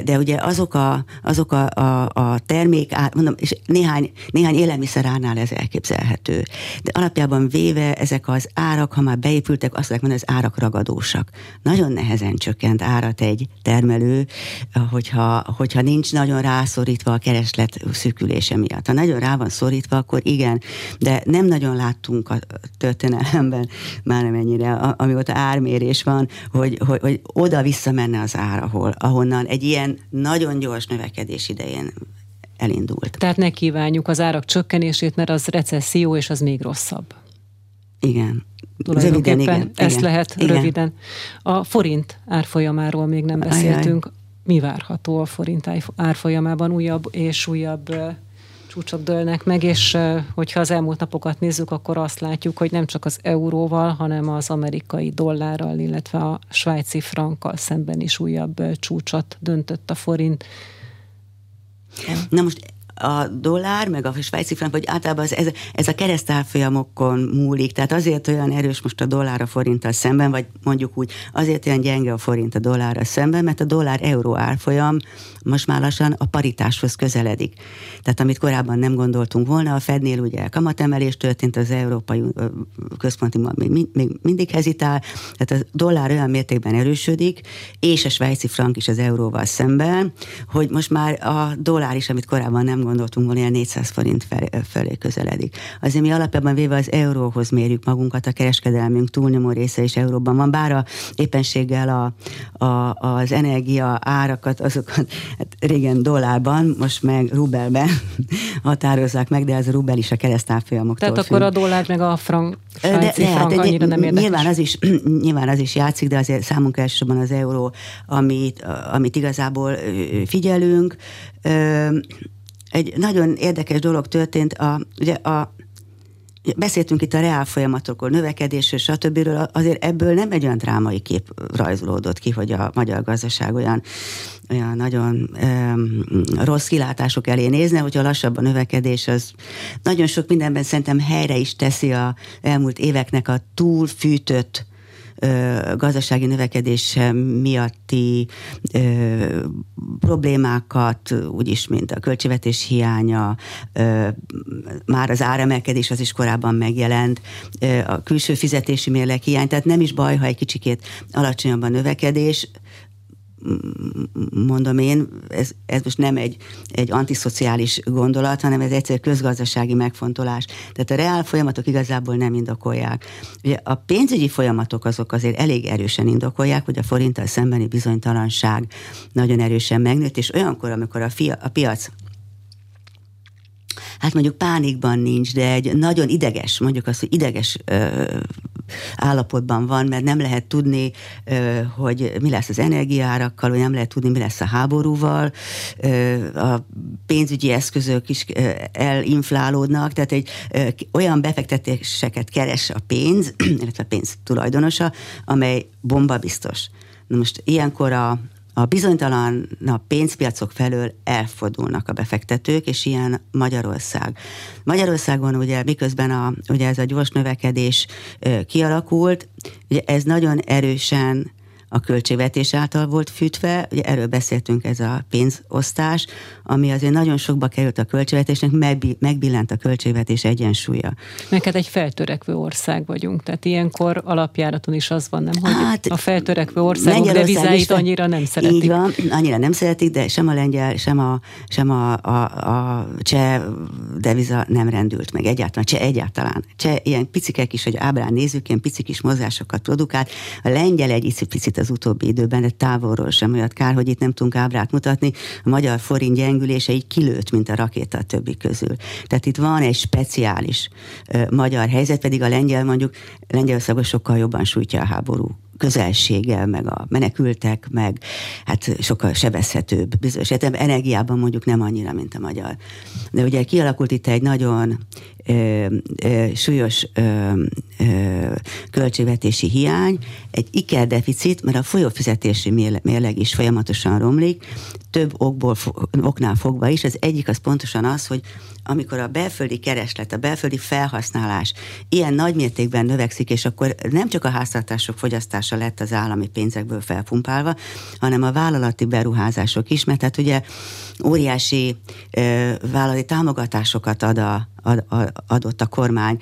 De ugye azok a, azok a, a, a termék, mondom, és néhány, néhány élelmiszer árnál ez elképzelhető. De alapjában véve ezek az árak, ha már beépültek, azt mondják, hogy az árak ragadósak. Nagyon nehezen csökkent árat egy termelő, hogyha, hogyha nincs nagyon rászorítva a kereslet szűkülése miatt. Ha nagyon rá van szorítva, akkor igen, de nem nagyon láttunk a történelemben, már nem ennyire, amióta ármérés van, hogy, hogy, hogy oda visszamenne az ár, ahol, ahonnan egy ilyen nagyon gyors növekedés idején elindult. Tehát ne kívánjuk az árak csökkenését, mert az recesszió, és az még rosszabb. Igen. Tulajdonképpen röviden, igen, ezt igen, lehet igen. röviden. A forint árfolyamáról még nem beszéltünk. Ajaj. Mi várható a forint árfolyamában újabb és újabb csúcsok dőlnek meg, és hogyha az elmúlt napokat nézzük, akkor azt látjuk, hogy nem csak az euróval, hanem az amerikai dollárral, illetve a svájci frankkal szemben is újabb csúcsot döntött a forint. Na most a dollár, meg a svájci frank, vagy általában az, ez, ez a keresztárfolyamokon múlik, tehát azért olyan erős most a dollár a forinttal szemben, vagy mondjuk úgy, azért olyan gyenge a forint a dollárra szemben, mert a dollár-euró árfolyam most már lassan a paritáshoz közeledik. Tehát amit korábban nem gondoltunk volna, a Fednél ugye kamatemelés történt, az Európai Központi még, még mindig hezitál, tehát a dollár olyan mértékben erősödik, és a svájci frank is az euróval szemben, hogy most már a dollár is, amit korábban nem gondoltunk volna, ilyen 400 forint fel, felé közeledik. Azért mi alapjában véve az euróhoz mérjük magunkat, a kereskedelmünk túlnyomó része is euróban van, bár a éppenséggel a, a, az energia árakat, azokat hát régen dollárban, most meg rubelben határozzák meg, de ez a rubel is a keresztárfolyamoktól Tehát akkor a dollár meg a frank, de, de, frank hát, annyira nem érdekes. Nyilván az, is, nyilván az is játszik, de azért számunkra elsősorban az euró, amit, amit igazából figyelünk. Egy nagyon érdekes dolog történt, a, ugye a Beszéltünk itt a reál folyamatokról, növekedésről, stb. Azért ebből nem egy olyan drámai kép rajzolódott ki, hogy a magyar gazdaság olyan, olyan nagyon um, rossz kilátások elé nézne, hogyha lassabb a növekedés, az nagyon sok mindenben szerintem helyre is teszi a elmúlt éveknek a túlfűtött gazdasági növekedés miatti ö, problémákat, úgyis, mint a költségvetés hiánya, ö, már az áremelkedés az is korábban megjelent, ö, a külső fizetési mérleg hiány, tehát nem is baj, ha egy kicsikét alacsonyabb a növekedés, mondom én, ez, ez most nem egy, egy antiszociális gondolat, hanem ez egyszer közgazdasági megfontolás. Tehát a reál folyamatok igazából nem indokolják. Ugye a pénzügyi folyamatok azok azért elég erősen indokolják, hogy a forinttal szembeni bizonytalanság nagyon erősen megnőtt, és olyankor, amikor a, fia, a piac hát mondjuk pánikban nincs, de egy nagyon ideges, mondjuk azt, hogy ideges ö, állapotban van, mert nem lehet tudni, hogy mi lesz az energiárakkal, vagy nem lehet tudni, mi lesz a háborúval, a pénzügyi eszközök is elinflálódnak, tehát egy olyan befektetéseket keres a pénz, illetve a pénz tulajdonosa, amely bomba biztos. Na most ilyenkor a, a bizonytalan a pénzpiacok felől elfordulnak a befektetők, és ilyen Magyarország. Magyarországon ugye miközben a, ugye ez a gyors növekedés kialakult, ugye ez nagyon erősen a költségvetés által volt fűtve, ugye erről beszéltünk ez a pénzosztás, ami azért nagyon sokba került a költségvetésnek, megbillent a költségvetés egyensúlya. Meg hát egy feltörekvő ország vagyunk, tehát ilyenkor alapjáraton is az van, nem, hogy hát, a feltörekvő országok devizáit annyira nem szeretik. Így van, annyira nem szeretik, de sem a lengyel, sem a, sem a, a, a cseh deviza nem rendült meg egyáltalán, cseh egyáltalán. Cseh ilyen picikek is, hogy ábrán nézzük, ilyen picik is mozgásokat produkált. A lengyel egy picit az utóbbi időben, de távolról sem olyat kár, hogy itt nem tudunk ábrát mutatni. A magyar forint gyengülése így kilőtt, mint a rakéta a többi közül. Tehát itt van egy speciális ö, magyar helyzet, pedig a lengyel mondjuk, Lengyelországot sokkal jobban sújtja a háború közelséggel, meg a menekültek, meg hát sokkal sebezhetőbb bizonyos energiában mondjuk nem annyira, mint a magyar. De ugye kialakult itt egy nagyon ö, ö, súlyos ö, ö, költségvetési hiány, egy ikerdeficit, mert a folyófizetési mérleg is folyamatosan romlik, több okból, oknál fogva is. Az egyik az pontosan az, hogy amikor a belföldi kereslet, a belföldi felhasználás ilyen nagy mértékben növekszik, és akkor nem csak a háztartások fogyasztása lett az állami pénzekből felpumpálva, hanem a vállalati beruházások is, mert hát ugye óriási ö, vállalati támogatásokat ad a, adott a kormány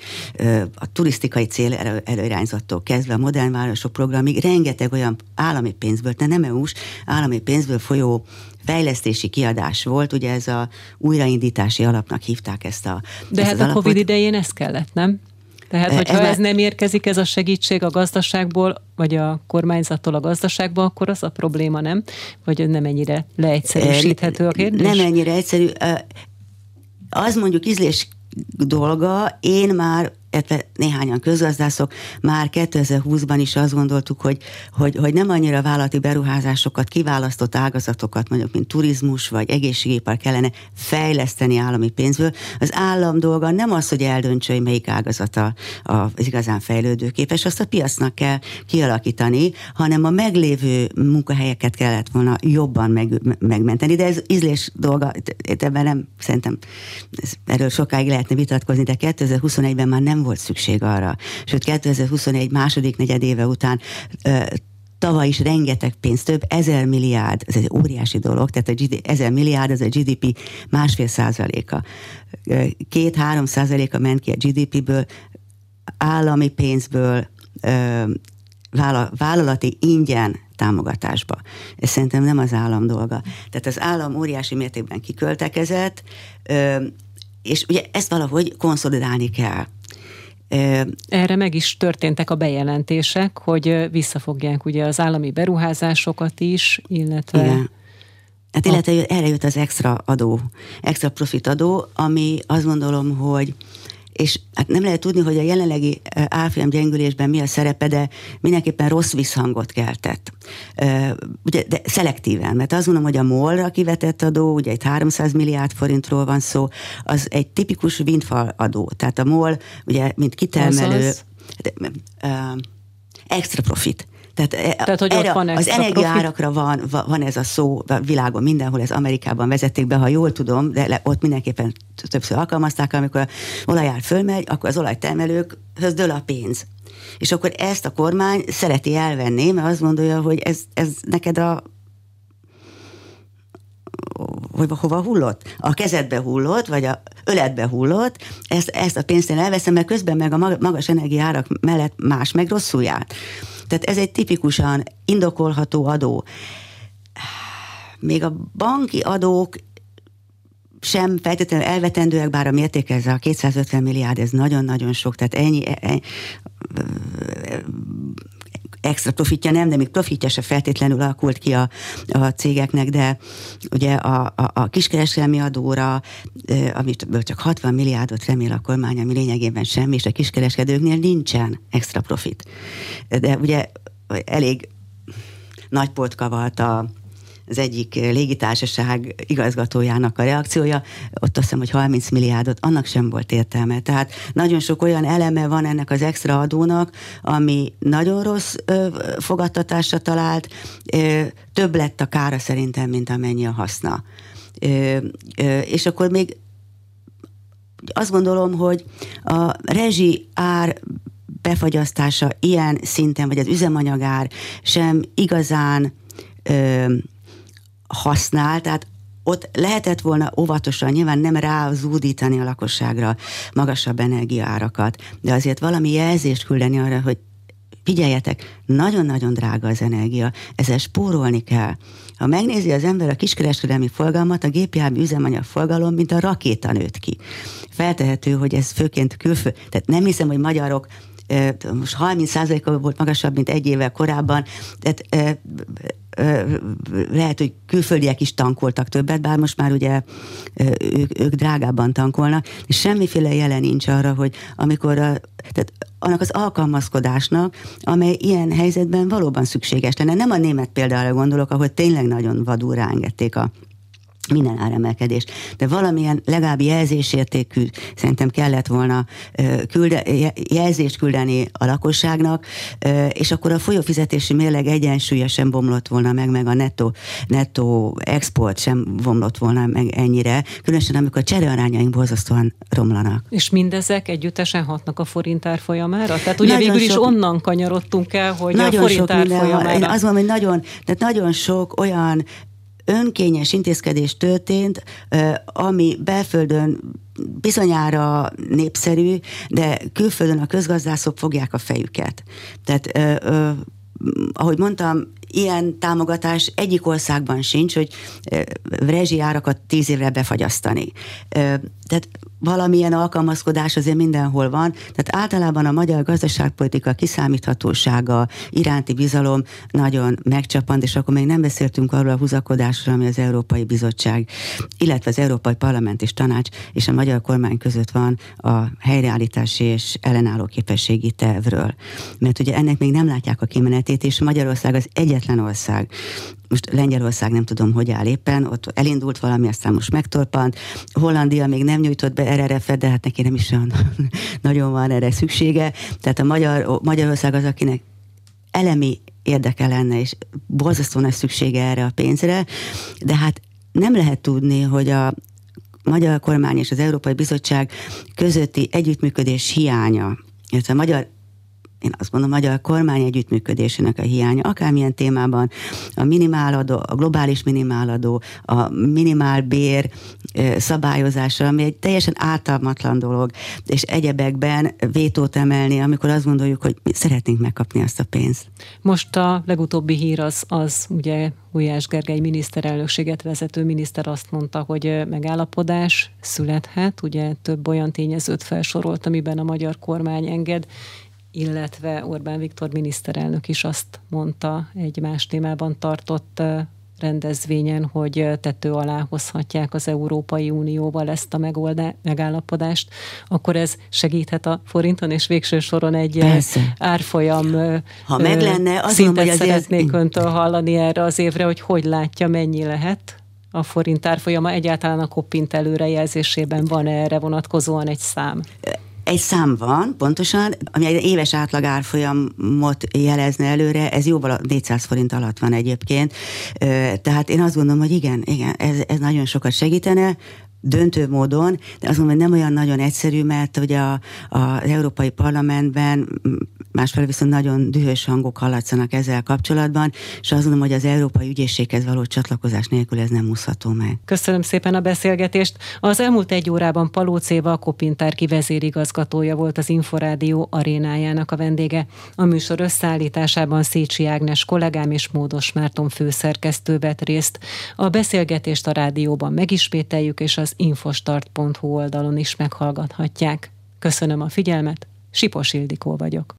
a turisztikai cél előirányzattól kezdve a modern városok programig rengeteg olyan állami pénzből, de nem EU-s, állami pénzből folyó fejlesztési kiadás volt, ugye ez a újraindítási alapnak hívták ezt a De ezt hát a alapot. Covid idején ez kellett, nem? Tehát, e, hogyha ez, ez nem érkezik, ez a segítség a gazdaságból, vagy a kormányzattól a gazdaságba, akkor az a probléma, nem? Vagy nem ennyire leegyszerűsíthető a kérdés? Nem ennyire egyszerű. Az mondjuk ízlés dolga, én már illetve néhányan közgazdászok, már 2020-ban is azt gondoltuk, hogy, hogy, hogy nem annyira vállalati beruházásokat, kiválasztott ágazatokat, mondjuk, mint turizmus vagy egészségipar kellene fejleszteni állami pénzből. Az állam dolga nem az, hogy eldöntse, hogy melyik ágazata az igazán fejlődőképes, azt a piacnak kell kialakítani, hanem a meglévő munkahelyeket kellett volna jobban meg, megmenteni, de ez ízlés dolga, ebben nem, szerintem erről sokáig lehetne vitatkozni, de 2021-ben már nem volt szükség arra. Sőt, 2021 második negyedéve után tavaly is rengeteg pénz, több ezer milliárd, ez egy óriási dolog, tehát a GD, ezer milliárd, ez a GDP másfél százaléka. Két-három százaléka ment ki a GDP-ből, állami pénzből, vállalati ingyen támogatásba. Ez szerintem nem az állam dolga. Tehát az állam óriási mértékben kiköltekezett, és ugye ezt valahogy konszolidálni kell. Erre meg is történtek a bejelentések, hogy visszafogják ugye az állami beruházásokat is, illetve... Igen. Hát illetve erre jött az extra adó, extra profit adó, ami azt gondolom, hogy és hát nem lehet tudni, hogy a jelenlegi árfolyam gyengülésben mi a szerepe, de mindenképpen rossz visszhangot keltett. Ugye, de szelektíven, mert azt mondom, hogy a MOL-ra kivetett adó, ugye egy 300 milliárd forintról van szó, az egy tipikus windfall adó. Tehát a MOL, ugye, mint kitermelő, extra profit. Tehát, e, Tehát hogy erre, van az energiaárakra van, van ez a szó a világon mindenhol, ez Amerikában vezették be, ha jól tudom, de le, ott mindenképpen többször alkalmazták, amikor a olajár fölmegy, akkor az olajtermelőkhöz dől a pénz. És akkor ezt a kormány szereti elvenni, mert azt gondolja, hogy ez, ez neked a hogy hova hullott? A kezedbe hullott, vagy a öletbe hullott, ezt, ezt a pénzt én elveszem, mert közben meg a magas energiárak mellett más meg rosszul járt. Tehát ez egy tipikusan indokolható adó. Még a banki adók sem feltétlenül elvetendőek, bár a mérték ez a 250 milliárd, ez nagyon-nagyon sok, tehát ennyi, ennyi extra profitja nem, de még profitja se feltétlenül alakult ki a, a cégeknek, de ugye a, a, a kiskereskedelmi adóra, amit csak 60 milliárdot remél a kormány, ami lényegében semmi, és a kiskereskedőknél nincsen extra profit. De ugye elég nagy potka volt a az egyik légitársaság igazgatójának a reakciója, ott azt hiszem, hogy 30 milliárdot, annak sem volt értelme. Tehát nagyon sok olyan eleme van ennek az extra adónak, ami nagyon rossz ö, fogadtatásra talált, ö, több lett a kára szerintem, mint amennyi a haszna. Ö, ö, és akkor még azt gondolom, hogy a rezsi ár befagyasztása ilyen szinten, vagy az üzemanyagár sem igazán használ, tehát ott lehetett volna óvatosan, nyilván nem rázúdítani a lakosságra magasabb energiaárakat, de azért valami jelzést küldeni arra, hogy figyeljetek, nagyon-nagyon drága az energia, ezzel spórolni kell. Ha megnézi az ember a kiskereskedelmi forgalmat, a gépjármű üzemanyag forgalom, mint a rakéta nőtt ki. Feltehető, hogy ez főként külföld, tehát nem hiszem, hogy magyarok most 30%-kal volt magasabb, mint egy évvel korábban, tehát lehet, hogy külföldiek is tankoltak többet, bár most már ugye ők, ők drágábban tankolnak, és semmiféle jelen nincs arra, hogy amikor a, tehát annak az alkalmazkodásnak, amely ilyen helyzetben valóban szükséges lenne. Nem a német példára gondolok, ahol tényleg nagyon vadul ráengedték a minden áremelkedés. De valamilyen legalább jelzésértékű szerintem kellett volna külde, jelzést küldeni a lakosságnak, és akkor a folyófizetési mérleg egyensúlya sem bomlott volna meg, meg a netto, netto export sem bomlott volna meg ennyire, különösen amikor a cserearányaink borzasztóan romlanak. És mindezek együttesen hatnak a forintár folyamára? Tehát ugye nagyon végül sok, is onnan kanyarodtunk el, hogy a forintár folyamára... Én azt mondom, hogy nagyon, tehát nagyon sok olyan önkényes intézkedés történt, ami belföldön bizonyára népszerű, de külföldön a közgazdászok fogják a fejüket. Tehát ahogy mondtam, ilyen támogatás egyik országban sincs, hogy rezsijárakat tíz évre befagyasztani. Tehát valamilyen alkalmazkodás azért mindenhol van, tehát általában a magyar gazdaságpolitika kiszámíthatósága iránti bizalom nagyon megcsapant, és akkor még nem beszéltünk arról a húzakodásról, ami az Európai Bizottság, illetve az Európai Parlament és Tanács és a magyar kormány között van a helyreállítási és ellenálló képességi tervről. Mert ugye ennek még nem látják a kimenetét, és Magyarország az egyetlen ország, most Lengyelország nem tudom, hogy áll éppen, ott elindult valami, aztán most megtorpant. Hollandia még nem nyújtott be RRF-et, de hát neki nem is olyan nagyon van erre szüksége. Tehát a Magyar, Magyarország az, akinek elemi érdeke lenne, és borzasztó nagy szüksége erre a pénzre, de hát nem lehet tudni, hogy a magyar kormány és az Európai Bizottság közötti együttműködés hiánya, illetve a magyar én azt mondom, a magyar kormány együttműködésének a hiánya, akármilyen témában, a minimáladó, a globális minimáladó, a minimálbér szabályozása, ami egy teljesen ártalmatlan dolog, és egyebekben vétót emelni, amikor azt gondoljuk, hogy mi szeretnénk megkapni azt a pénzt. Most a legutóbbi hír az, az ugye Gulyás Gergely miniszterelnökséget vezető miniszter azt mondta, hogy megállapodás születhet, ugye több olyan tényezőt felsorolt, amiben a magyar kormány enged, illetve Orbán Viktor miniszterelnök is azt mondta egy más témában tartott rendezvényen, hogy tető alá hozhatják az Európai Unióval ezt a megoldá, megállapodást, akkor ez segíthet a forinton, és végső soron egy Persze. árfolyam ha meg lenne, az szintet hogy szeretnék öntől hallani erre az évre, hogy hogy látja, mennyi lehet a forint árfolyama, egyáltalán a koppint előrejelzésében van erre vonatkozóan egy szám? Egy szám van, pontosan, ami egy éves átlag árfolyamot jelezne előre, ez jóval a 400 forint alatt van egyébként. Tehát én azt gondolom, hogy igen, igen, ez, ez nagyon sokat segítene döntő módon, de azt mondom, hogy nem olyan nagyon egyszerű, mert ugye a, a, az Európai Parlamentben másfelől viszont nagyon dühös hangok hallatszanak ezzel kapcsolatban, és azt mondom, hogy az Európai Ügyészséghez való csatlakozás nélkül ez nem úszható meg. Köszönöm szépen a beszélgetést. Az elmúlt egy órában Palóc Éva, a Kopintárki vezérigazgatója volt az Inforádió arénájának a vendége. A műsor összeállításában Szécsi Ágnes kollégám és Módos Márton főszerkesztő vett részt. A beszélgetést a rádióban megismételjük, és az infostart.hu oldalon is meghallgathatják. Köszönöm a figyelmet, Sipos Ildikó vagyok.